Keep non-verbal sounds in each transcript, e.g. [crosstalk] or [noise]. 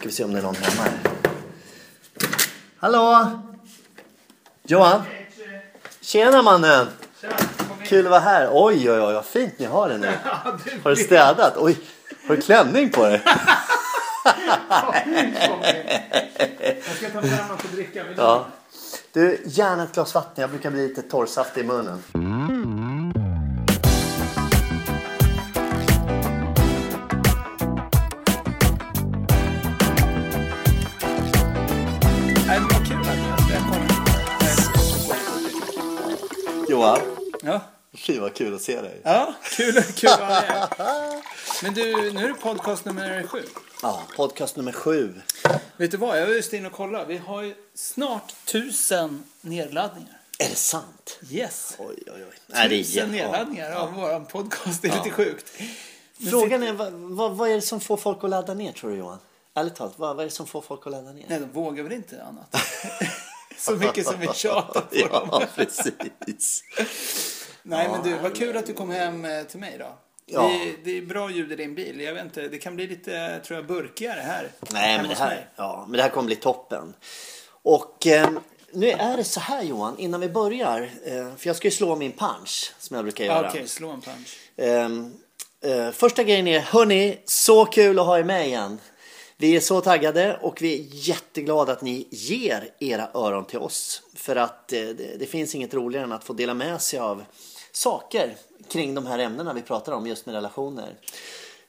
Ska vi se om det är någon hemma här. Hallå! Johan? Tjena mannen! Kul att vara här. Oj, oj, oj, vad fint ni har det nu. [laughs] Har du städat? Oj, har du klänning på dig? Jag ska ta fram något att dricka. Ja. Du, gärna ett glas vatten. Jag brukar bli lite torrsaftig i munnen. Ja. fy vad kul att se dig. ja, kul, kul att vara här. Men du, nu är det podcast nummer sju. Ja, podcast nummer sju. Vet du vad, jag var just inne och kollade. Vi har ju snart tusen nedladdningar. Är det sant? Yes. Oj, oj, oj. Nej, det är Tusen nedladdningar av vår podcast. Det är lite sjukt. Men Frågan är, vad, vad, vad är det som får folk att ladda ner tror du Johan? Ärligt talat, vad, vad är det som får folk att ladda ner? Nej, de vågar väl inte annat. [laughs] Så mycket som vi tjatar på [laughs] dem. Ja, precis. Nej, men du, vad kul att du kom hem eh, till mig då. Ja. Det, det är bra ljud i din bil. Jag vet inte, det kan bli lite, tror jag, burkigare här. Nej, men det här, mig. ja, men det här kommer bli toppen. Och eh, nu är det så här Johan, innan vi börjar. Eh, för jag ska ju slå min punch som jag brukar Ja, göra. Okej, slå en punch. Ehm, eh, första grejen är, hörni, så kul att ha er med igen. Vi är så taggade och vi är jätteglada att ni ger era öron till oss. För att eh, det, det finns inget roligare än att få dela med sig av saker kring de här ämnena vi pratar om just med relationer.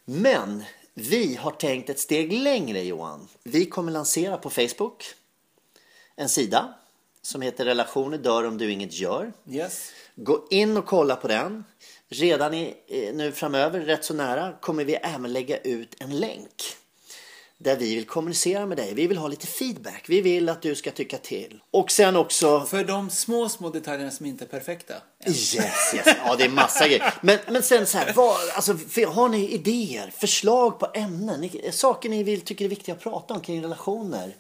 Men vi har tänkt ett steg längre Johan. Vi kommer lansera på Facebook en sida som heter Relationer dör om du inget gör. Yes. Gå in och kolla på den. Redan i, eh, nu framöver, rätt så nära, kommer vi även lägga ut en länk. Där vi vill kommunicera med dig. Vi vill ha lite feedback. Vi vill att du ska tycka till. Och sen också... För de små, små detaljerna som inte är perfekta. Yes, yes. Ja, det är massa grejer. Men, men sen så här, vad, alltså, har ni idéer, förslag på ämnen, ni, saker ni vill, tycker är viktiga att prata om kring relationer?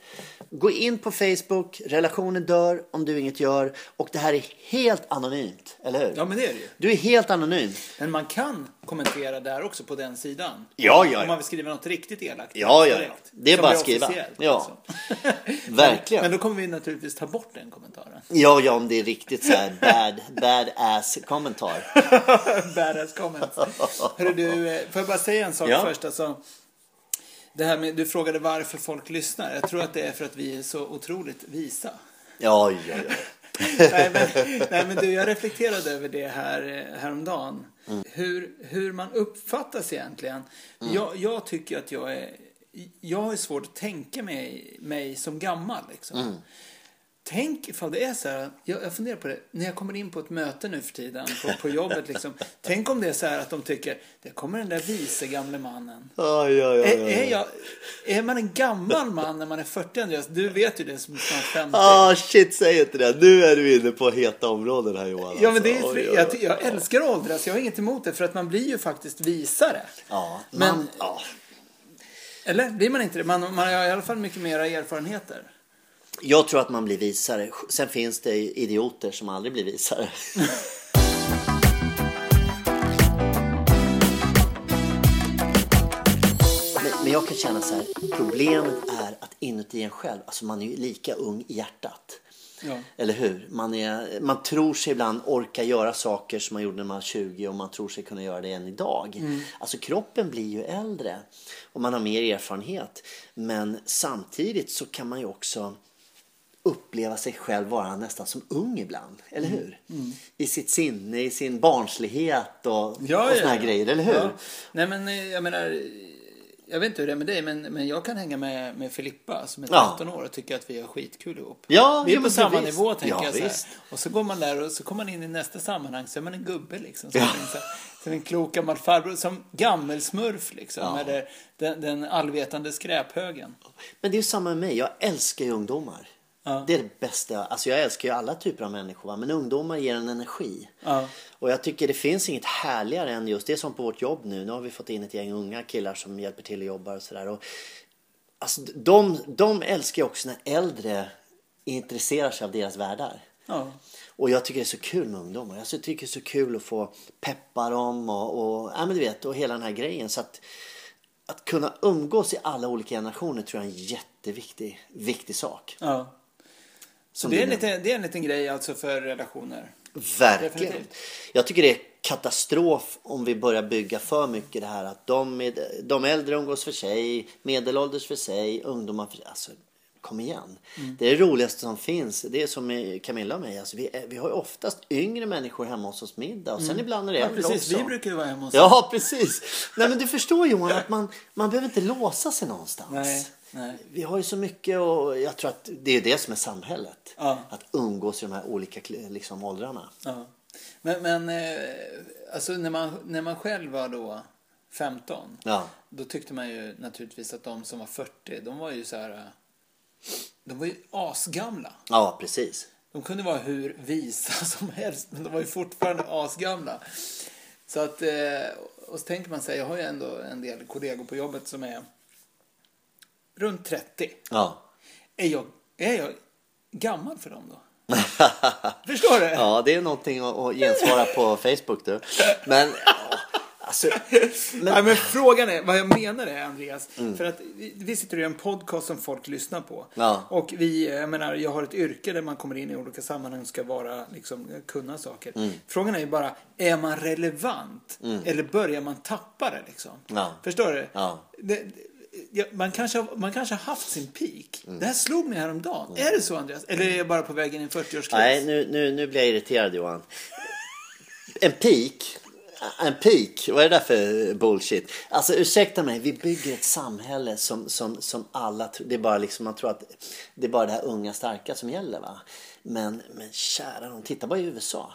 Gå in på Facebook, relationer dör om du inget gör. Och det här är helt anonymt, eller hur? Ja, men det är det ju. Du är helt anonym. Men man kan kommentera där också på den sidan. Ja, ja. Om man vill skriva något riktigt elakt. Ja, ja, direkt. Det är bara att skriva. Ja. alltså. [laughs] Verkligen. Men då kommer vi naturligtvis ta bort den kommentaren. Ja, ja, om det är riktigt så här bad, bad ass kommentar. [laughs] Badass comments. Hörru du, eh, får jag bara säga en sak Ja. först? Alltså, det här med, du frågade varför folk lyssnar. Jag tror att det är för att vi är så otroligt visa. Ja, ja, ja. [laughs] nej, men, nej men du, jag reflekterade över det här eh, häromdagen. Mm. Hur, hur man uppfattas egentligen. Jag, jag tycker att jag är... Jag har svårt att tänka mig, mig som gammal liksom. Mm. Tänk ifall det är så här, jag, jag funderar på det, när jag kommer in på ett möte nu för tiden på, på jobbet liksom. Tänk om det är så här att de tycker, det kommer den där vise gamle mannen. Oj, oj, oj, Är, är, jag, är man en gammal man när man är 40 Andreas? Du vet ju det som snart 50. Ah, shit, säg inte det. Nu är du inne på heta områden här Johan. Ja, men det alltså. är, Oj, oj, jag, jag älskar åldras, jag har inget emot det för att man blir ju faktiskt visare. Ja, Men- man, ja. Eller blir man inte det? Man, man har i alla fall mycket mera erfarenheter. Jag tror att man blir visare. Sen finns det idioter som aldrig blir visare. men, men jag kan känna så här. Problemet är att inuti en själv, alltså man är ju lika ung i hjärtat. Ja. Eller hur? Man, är, man tror sig ibland orka göra saker som man gjorde när man var 20 och man tror sig kunna göra det än idag. Alltså kroppen blir ju äldre och man har mer erfarenhet. Men samtidigt så kan man ju också uppleva sig själv vara nästan som ung ibland. Eller hur? I sitt sinne, i sin barnslighet och, och såna här grejer. Eller hur? Ja. Nej men eh, jag menar, jag vet inte hur det är med dig men, men jag kan hänga med, med Filippa som är Ja. 13 år och tycka att vi har skitkul ihop. Ja, vi är ja, på samma visst. nivå tänker Ja, jag så. Och så går man där och så kommer man in i nästa sammanhang så är man en gubbe liksom. Som, Ja. en, så här, som en klok gammal farbror, som gammelsmurf liksom. Ja. Eller den, den allvetande skräphögen. Men det är ju samma med mig. Jag älskar ju ungdomar. Ja. Det är det bästa. Alltså jag älskar ju alla typer av människor. Va? Men ungdomar ger en energi. Ja. Och jag tycker det finns inget härligare än just det som på vårt jobb nu. Nu har vi fått in ett gäng unga killar som hjälper till och jobbar och sådär. Alltså de, de älskar ju också när äldre intresserar sig av deras världar. Ja. Och jag tycker det är så kul med ungdomar. Jag tycker det är så kul att få peppa dem och, och, ja, men du vet, och hela den här grejen. Så att, att kunna umgås i alla olika generationer tror jag är en jätteviktig viktig sak. Ja. Så det är, liten, det är en liten grej alltså för relationer. Verkligen. Definitivt. Jag tycker det är katastrof om vi börjar bygga för mycket det här att de, med, de äldre umgås för sig, medelålders för sig, ungdomar för sig. Alltså, kom igen. Mm. Det är det roligaste som finns. Det är som Camilla och mig. Alltså, vi, vi har ju oftast yngre människor hemma hos oss middag och sen ibland är det Mm. Ja, precis. också. Vi brukar ju vara hemma hos Ja, precis. Nej, men du förstår Johan att man, man behöver inte låsa sig någonstans. Nej, nej. Vi har ju så mycket och jag tror att det är det som är samhället. Ja. Att umgås i de här olika liksom, åldrarna. Ja. Men, men eh, alltså när man, när man själv var då 15. Ja. Då tyckte man ju naturligtvis att de som var 40, de var ju så här... De var ju asgamla. Ja, precis. De kunde vara hur visa [laughs] som helst, men de var ju fortfarande asgamla. Så att, eh, och så tänker man sig, jag har ju ändå en del kollegor på jobbet som är runt 30. Ja. Är jag, är jag gammal för dem då? [laughs] Förstår du? Ja, det är någonting att, att gensvara på Facebook du. Men, alltså, [laughs] Nej, men frågan är, vad jag menar är Andreas, Mm. för att vi, vi sitter i en podcast som folk lyssnar på. Ja. Och vi, jag menar, jag har ett yrke där man kommer in i olika sammanhang och ska vara, liksom, kunna saker. Mm. Frågan är ju bara, är man relevant? Eller börjar man tappa det liksom? Ja. Förstår du? Ja. Det, ja, man, kanske, har- man kanske har haft sin peak. Mm. Det här slog mig häromdagen. Är det så Andreas? Eller är jag bara på väg in i en 40-årskris? nej, nu, nu, nu blir jag irriterad Johan. En peak. En peak, vad är det där för bullshit? Alltså ursäkta mig, vi bygger ett samhälle som, som, som alla, det är bara liksom, man tror att det är bara det här unga starka som gäller va. Men, men kära nån, titta bara i USA.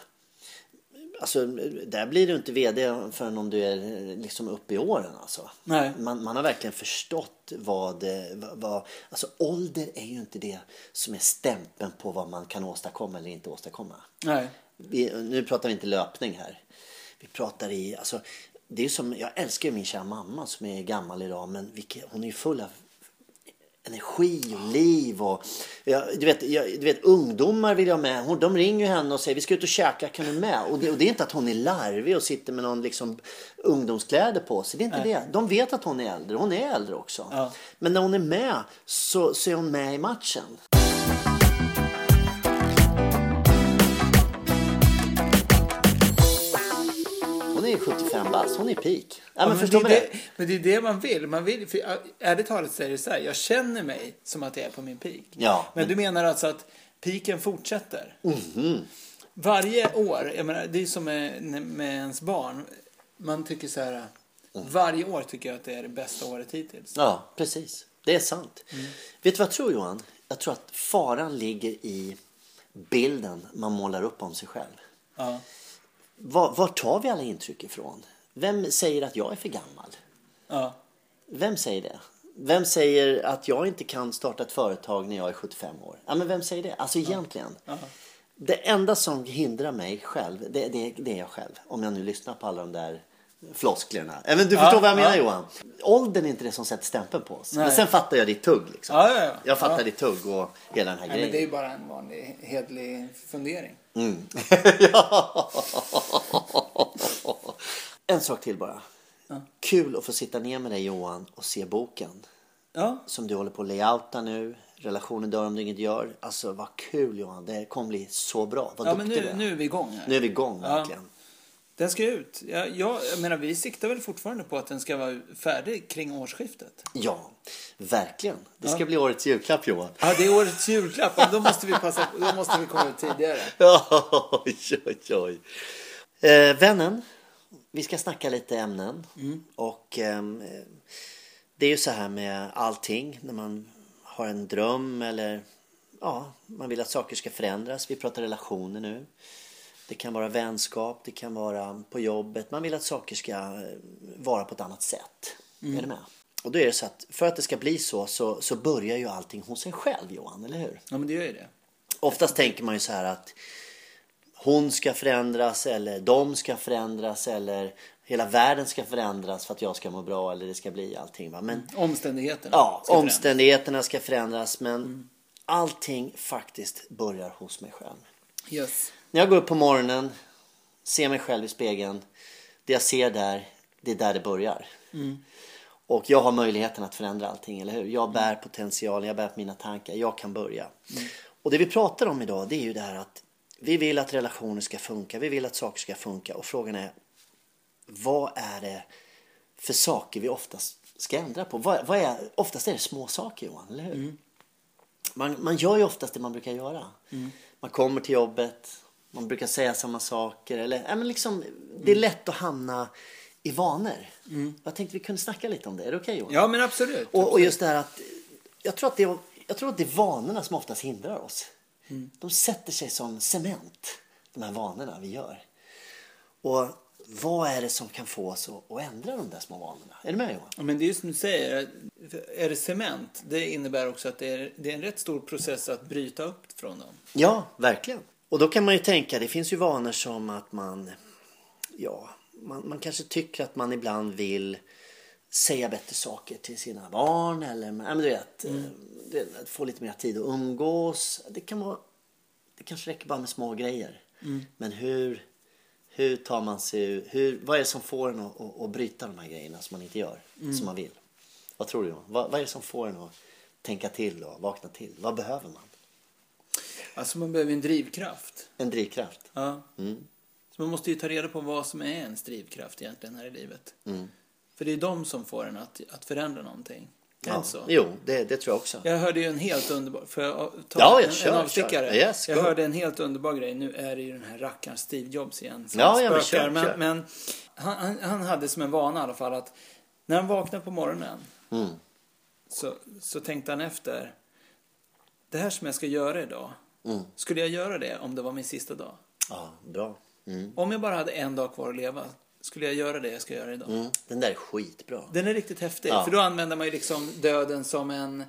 Alltså, där blir du inte vd förrän om du är liksom uppe i åren alltså. Nej. Man, man har verkligen förstått vad, vad... Alltså ålder är ju inte det som är stämpeln på vad man kan åstadkomma eller inte åstadkomma. Nej. Vi, nu pratar vi inte löpning här. Vi pratar i... Alltså, det är som, jag älskar min kära mamma som är gammal idag men vilket, hon är ju full av energi och liv. Och, ja, du, vet, jag, du vet, ungdomar vill jag med. Hon, de ringer ju henne och säger vi ska ut och käka, kan du med? Och det, och det är inte att hon är larvig och sitter med någon liksom, ungdomskläder på sig. Det är inte det. De vet att hon är äldre. Hon är äldre också. Ja. Men när hon är med så, så är hon med i matchen. 75 bast, hon är peak. Ja, men men, förstår det, men det är det man vill. Man vill för, ärligt talat så är det så här, jag känner mig som att jag är på min peak. Ja, men, men- du menar alltså att piken fortsätter? Mhm. Varje år, jag menar, det är som med, med ens barn. Man tycker så här, varje år tycker jag att det är det bästa året hittills. Ja, precis. Det är sant. Mm. Vet du vad jag tror Johan? Jag tror att faran ligger i bilden man målar upp om sig själv. Ja. Var, var tar vi alla intryck ifrån? Vem säger att jag är för gammal? Ja. Vem säger det? Vem säger att jag inte kan starta ett företag när jag är 75 år? Ja, men vem säger det? Alltså egentligen. Det enda som hindrar mig själv, det, det, det är jag själv. Om jag nu lyssnar på alla de där flosklerna. Även du förstår vad jag menar ja. Johan? Åldern är inte det som sätter stämpeln på oss. Men Nej. sen fattar jag ditt tugg. Liksom. Ja, ja, ja. Jag fattar Ja. ditt tugg och hela den här Nej, men det är grejen. ju bara en vanlig hedlig fundering. [laughs] ja. [laughs] En sak till bara. Kul att få sitta ner med dig Johan och se boken. Ja, som du håller på att layouta nu. Relationen dör om du inget gör. Alltså vad kul Johan. Det kommer bli så bra. Vad ja men nu, du är. nu är vi igång här. Nu är vi igång Ja. verkligen. Den ska ut. Ja, jag, jag menar, vi siktar väl fortfarande på att den ska vara färdig kring årsskiftet. Ja, verkligen. Det ska bli årets julklapp Johan. Ja, det är årets julklapp. Men då måste vi passa Då måste vi komma ut tidigare. [laughs] oj, oj, oj. Eh, vännen, vi ska snacka lite ämnen. Och ehm, eh, det är ju så här med allting. När man har en dröm eller ja, man vill att saker ska förändras. Vi pratar relationer nu. Det kan vara vänskap, det kan vara på jobbet. Man vill att saker ska eh, vara på ett annat sätt. Är du med? Och då är det så att för att det ska bli så, så så börjar ju allting hos en själv Johan, eller hur? Ja, men det gör ju det. Oftast tänker man ju så här att hon ska förändras eller de ska förändras eller hela världen ska förändras för att jag ska må bra eller det ska bli allting. Va? Men Omständigheterna. ja, ska förändras. omständigheterna ska förändras men allting faktiskt börjar hos mig själv. Yes. När jag går upp på morgonen, ser mig själv i spegeln, det jag ser där, det är där det börjar. Och jag har möjligheten att förändra allting, eller hur? Jag bär potentialen, jag bär på mina tankar, jag kan börja. Och det vi pratar om idag det är ju det här att vi vill att relationer ska funka, vi vill att saker ska funka och frågan är vad är det för saker vi oftast ska ändra på? Vad, vad är, oftast är det små saker Johan, eller hur? Man, man gör ju oftast det man brukar göra. Man kommer till jobbet, man brukar säga samma saker. Eller, ja, men liksom, Det är lätt att hamna i vanor. Jag tänkte vi kunde snacka lite om det. Är det okej Johan? Ja, men absolut. Och, och just det här att jag tror att, det, är- jag tror att det är vanorna som oftast hindrar oss. De sätter sig som cement, de här vanorna vi gör. Och vad är det som kan få oss att, att ändra de där små vanorna? Är du med Johan? Ja, men det är ju som du säger, är det cement, det innebär också att det är, det är en rätt stor process att bryta upp från dem. Ja, verkligen. Och då kan man ju tänka, det finns ju vanor som att man, ja, man, man kanske tycker att man ibland vill säga bättre saker till sina barn eller, ja men du vet, eh, vet, att få lite mer tid att umgås. Det kan vara, det kanske räcker bara med små grejer. Men hur, hur tar man sig ur, hur, vad är det som får en att, att, att bryta de här grejerna som man inte gör, som man vill? Vad tror du? Vad, vad är det som får en att tänka till och vakna till? Vad behöver man? Alltså man behöver en drivkraft. En drivkraft? Ja. Mm. Så man måste ju ta reda på vad som är ens drivkraft egentligen här i livet. Mm. För det är de som får en att, att förändra någonting. Är Ja, så? jo, det, det tror jag också. Jag hörde ju en helt underbar... Får jag ta Ja, ja, en, kör, en avstickare? kör. Yes, jag hörde en helt underbar grej. Nu är det ju den här rackaren Steve Jobs igen som Ja, spökar. kör, men, kör. men han, han, han hade som en vana i alla fall att när han vaknade på morgonen Mm. så, så tänkte han efter. Det här som jag ska göra idag. Mm. Skulle jag göra det om det var min sista dag? Ja, bra. Mm. Om jag bara hade en dag kvar att leva. Skulle jag göra det jag ska göra idag? Mm. Den där är skitbra. Den är riktigt häftig. Ja. För då använder man ju liksom döden som en...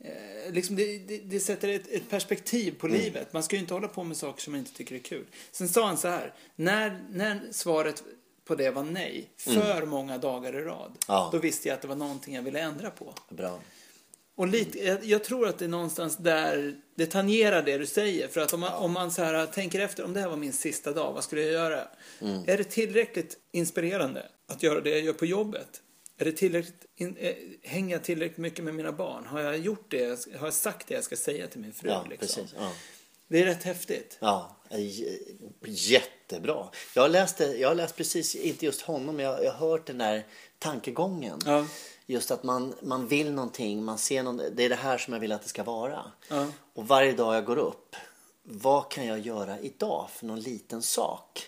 Eh, liksom det, det, det sätter ett, ett perspektiv på Mm. livet. Man ska ju inte hålla på med saker som man inte tycker är kul. Sen sa han så här. När, när svaret på det var nej, för många dagar i rad. Mm. Ja. Då visste jag att det var någonting jag ville ändra på. Bra. Och lite, jag, tror att det är någonstans där det tangerar det du säger. För att om man, om man så här tänker efter, om det här var min sista dag, vad skulle jag göra? Mm. Är det tillräckligt inspirerande att göra det jag gör på jobbet? Är det tillräckligt, in, eh, hänger jag tillräckligt mycket med mina barn? Har jag gjort det, har jag sagt det jag ska säga till min fru? Ja, liksom? precis. Ja. Det är rätt häftigt. Ja, j- jättebra. Jag har, läst, det- jag har läst precis, inte just honom, men jag, jag har hört den där tankegången. Ja. Just att man, man vill någonting, man ser någon, det är det här som jag vill att det ska vara. Ja. Och varje dag jag går upp, vad kan jag göra idag för någon liten sak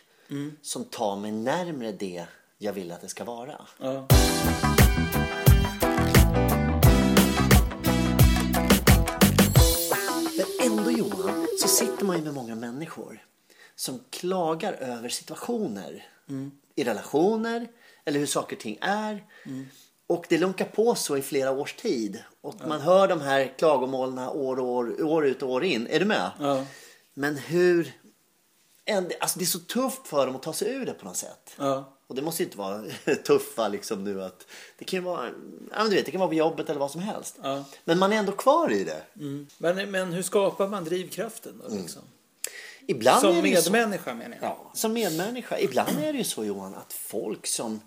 som tar mig närmre det jag vill att det ska vara? Ja. Man ju med många människor som klagar över situationer i relationer eller hur saker och ting är. Och det lunkar på så i flera års tid. Och man hör de här klagomålen år, år, år ut och år in. Är du med? Ja. Men hur... Alltså det är så tufft för dem att ta sig ur det på något sätt. Ja. Och det måste ju inte vara [laughs] tuffa liksom nu att... Det kan ju vara... Ja, du vet, det kan vara på jobbet eller vad som helst. Ja. Men man är ändå kvar i det. Men, men hur skapar man drivkraften då? Liksom? Ibland Som så- medmänniska menar jag. Ja, som medmänniska. Ibland är det ju så Johan att folk som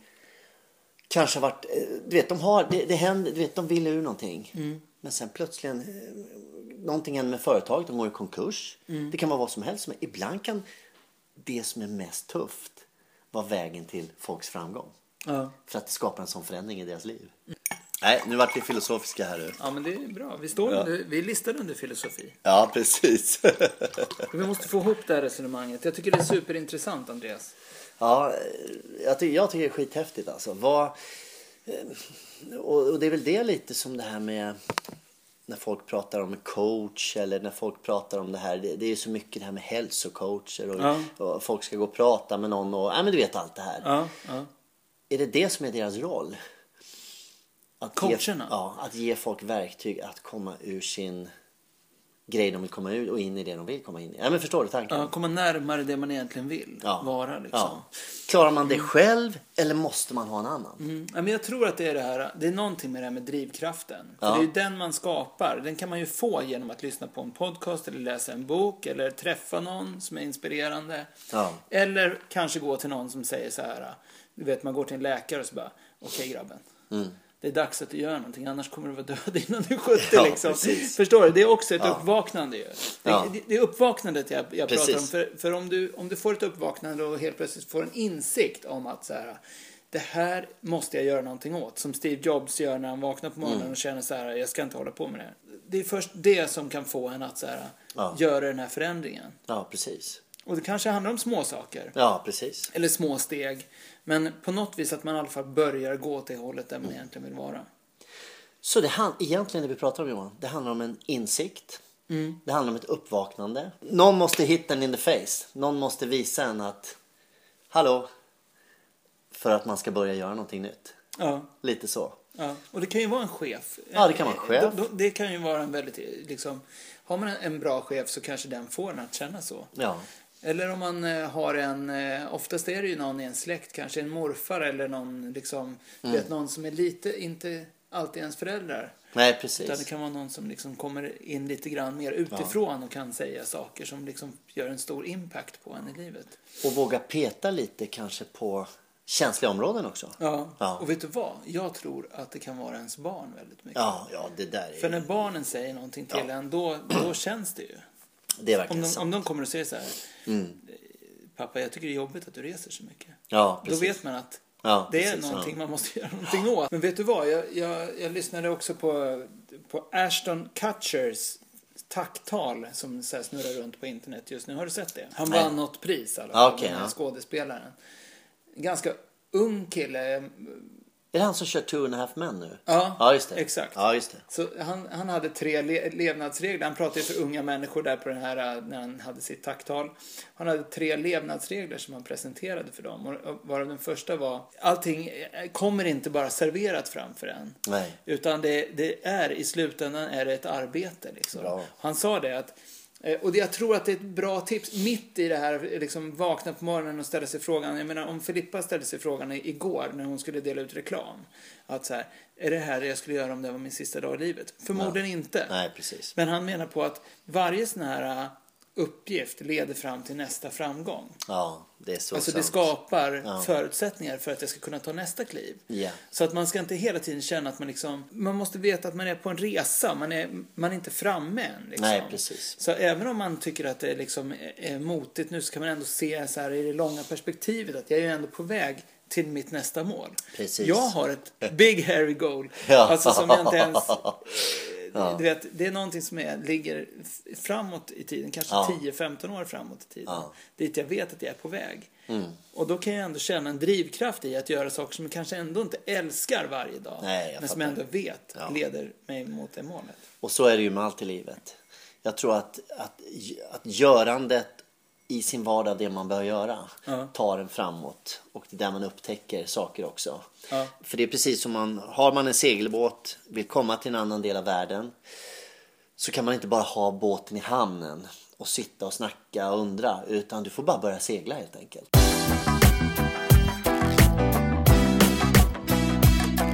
kanske har varit, eh, du vet de har, det, det händer, du vet de vill ur någonting. Men sen plötsligt, eh, någonting händer med företaget, de går i konkurs. Det kan vara vad som helst. Men ibland kan det som är mest tufft vara vägen till folks framgång. Ja. För att det skapar en sån förändring i deras liv. Nej, nu vart vi filosofiska här nu. ja, men det är bra. Vi, står under, vi är listade under filosofi. Ja, precis. [laughs] Vi måste få ihop det här resonemanget. Jag tycker det är superintressant, Andreas. Ja, jag, ty- jag tycker det är skithäftigt alltså. Vad, eh, och, och det är väl det lite som det här med när folk pratar om coach eller när folk pratar om det här. Det, det är ju så mycket det här med hälsocoacher och, Ja. och folk ska gå och prata med någon och ja men du vet allt det här. Ja, ja. Är det det som är deras roll? Att Coacherna? Ge, ja, att ge folk verktyg att komma ur sin grej de vill komma ur och in i det de vill komma in i. Ja men förstår du tanken? ja. Komma närmare det man egentligen vill Ja. vara. Liksom. Ja. Klarar man det själv eller måste man ha en annan? Mm. Ja, men jag tror att det är det här, det är någonting med det här med drivkraften. För Ja. det är ju den man skapar. Den kan man ju få genom att lyssna på en podcast eller läsa en bok eller träffa någon som är inspirerande. Ja. Eller kanske gå till någon som säger så här, du vet man går till en läkare och så bara, okej grabben. Mm. Det är dags att du gör någonting annars kommer du vara död innan du är 70 Ja, liksom. precis. Förstår du? Det är också ett Ja. uppvaknande ju. Det, Ja. det, är uppvaknandet jag, jag pratar om. För, för om, du, om du får ett uppvaknande och helt plötsligt får en insikt om att så här, det här måste jag göra någonting åt. Som Steve Jobs gör när han vaknar på morgonen Mm. och känner så här, jag ska inte hålla på med det. Det är först det som kan få en att så här, Ja. göra den här förändringen. Ja, precis. Och det kanske handlar om små saker. Ja, precis. Eller små steg. Men på något vis att man i alla fall börjar gå åt det hållet där Mm. man egentligen vill vara. Så det han, egentligen det vi pratar om Johan, det handlar om en insikt. Det handlar om ett uppvaknande. Någon måste hit en in the face. Någon måste visa en att, hallå, för att man ska börja göra någonting nytt. Ja. Lite så. Ja, och det kan ju vara en chef. Ja, det kan vara en chef. Det, det kan ju vara en väldigt, liksom, har man en bra chef så kanske den får en att känna så. Ja, Eller om man eh, har en, eh, oftast är det ju någon i en släkt, kanske en morfar eller någon, liksom, Mm. vet, någon som är lite, inte alltid ens föräldrar. nej Utan det precis. kan vara någon som liksom kommer in lite grann mer utifrån och kan säga saker som liksom gör en stor impact på en i livet. Och våga peta lite kanske på känsliga områden också. Ja. Ja. och vet du vad? Jag tror att det kan vara ens barn väldigt mycket. Ja, ja det där För när är, barnen säger någonting till Ja. en, då, då känns det ju. Det är Om verkligen de, sant. om de kommer och säger så här, Mm. pappa jag tycker det är jobbigt att du reser så mycket. Ja, Då precis. vet man att Ja, det är precis, någonting ja. man måste [laughs] göra någonting åt. Men vet du vad? Jag, jag, jag lyssnade också på, på Ashton Kutchers tacktal som så snurrar runt på internet just nu. Har du sett det? Han Nej. vann något pris i alla fall, okej, den här ja. skådespelaren. Ganska ung kille. Är det han som kör Two and a half men nu? Ja, Ja, just det. exakt. Ja, just det. Så han, han hade tre le levnadsregler. Han pratade ju för unga människor där på den här äh, när han hade sitt tacktal. Han hade tre levnadsregler som han presenterade för dem. Och, varav den första var allting eh, kommer inte bara serverat framför en. Nej. Utan det, det är i slutändan är det ett arbete. Liksom. Bra. Han sa det att och det, jag tror att det är ett bra tips mitt i det här, liksom vakna på morgonen och ställa sig frågan. Jag menar om Filippa ställde sig frågan igår när hon skulle dela ut reklam. Att så här, är det här jag skulle göra om det var min sista dag i livet? Förmodligen inte. Nej, precis. Men han menar på att varje sån här uppgift leder fram till nästa framgång. Ja, det är så Alltså det sant. skapar Ja. förutsättningar för att jag ska kunna ta nästa kliv. Ja. Så att man ska inte hela tiden känna att man liksom, man måste veta att man är på en resa, man är, man är inte framme än. Liksom. Nej, precis. Så även om man tycker att det liksom är motigt nu så kan man ändå se så här i det långa perspektivet att jag är ju ändå på väg till mitt nästa mål. Precis. Jag har ett big hairy goal. Ja. Alltså som jag inte ens... [laughs] Du vet, det är någonting som är, ligger framåt i tiden, kanske Ja. 10-15 år framåt i tiden. Ja. Mm. Dit jag vet att jag är på väg. Och då kan jag ändå känna en drivkraft i att göra saker som jag kanske ändå inte älskar varje dag. Nej, men som jag ändå vet Ja. leder mig mot det målet. Och så är det ju med allt i livet. Jag tror att, att, att görandet i sin vardag, det man bör göra, Ja. tar en framåt. Och det är där man upptäcker saker också. Ja. För det är precis som man, har man en segelbåt, vill komma till en annan del av världen. Så kan man inte bara ha båten i hamnen och sitta och snacka och undra. Utan du får bara börja segla helt enkelt.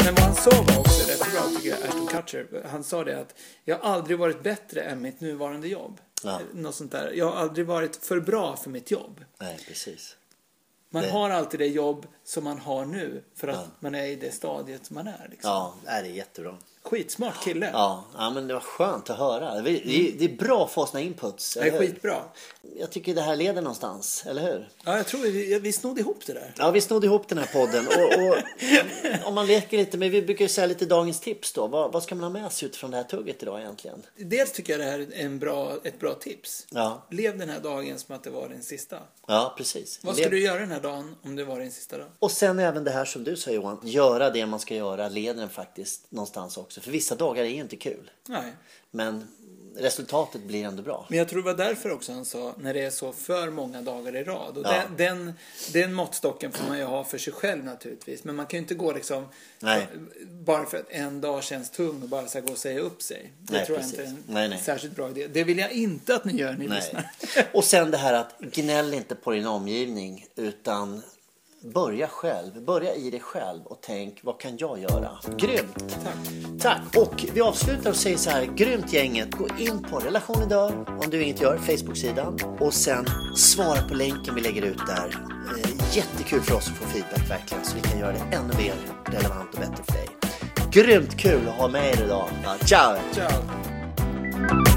Men vad han sa var också rätt bra tycker jag, Ashton Kutcher. Han sa det att jag har aldrig varit bättre än mitt nuvarande jobb. Ja. Något sånt där. Jag har aldrig varit för bra för mitt jobb. Nej, precis. Man Det- har alltid det jobb som man har nu för att Ja. man är i det stadiet man är. Liksom. Ja, det är jättebra. Skitsmart kille. Ja, ja, men det var skönt att höra. Det är, det är bra att få såna inputs. det är hur? skitbra. Jag tycker det här leder någonstans, eller hur? Ja, jag tror vi, vi snodde ihop det där. Ja, vi snodde ihop den här podden. Och, och, om man leker lite med, vi brukar ju säga lite dagens tips då. Vad, vad ska man ha med sig utifrån det här tugget idag egentligen? Dels tycker jag det här är en bra, ett bra tips. Ja, Lev den här dagen som att det var din sista. ja precis. Vad ska du göra den här dagen om det var din sista dag? Och sen även det här som du sa Johan, göra det man ska göra leder en faktiskt någonstans också. För vissa dagar är ju inte kul. Nej. Men resultatet blir ändå bra. Men jag tror det var därför också han sa när det är så för många dagar i rad. Och Ja. den, den, den måttstocken får man ju ha för sig själv naturligtvis. Men man kan ju inte gå liksom Nej. bara för att en dag känns tung och bara så gå och säga upp sig. Det Nej, tror jag precis. inte är en Nej, nej. särskilt bra idé. Det vill jag inte att ni gör ni lyssnar. Nej. Och sen det här att gnäll inte på din omgivning utan börja själv. Börja i dig själv och tänk vad kan jag göra? Grymt! Tack. Tack! Och vi avslutar och säger så här, grymt gänget. Gå in på Relationen Dör, om du inget gör, Facebook-sidan. Och sen svara på länken vi lägger ut där. Eh, jättekul för oss att få feedback verkligen, så vi kan göra det ännu mer relevant och bättre för dig. grymt kul att ha med er idag. Ciao! Ciao!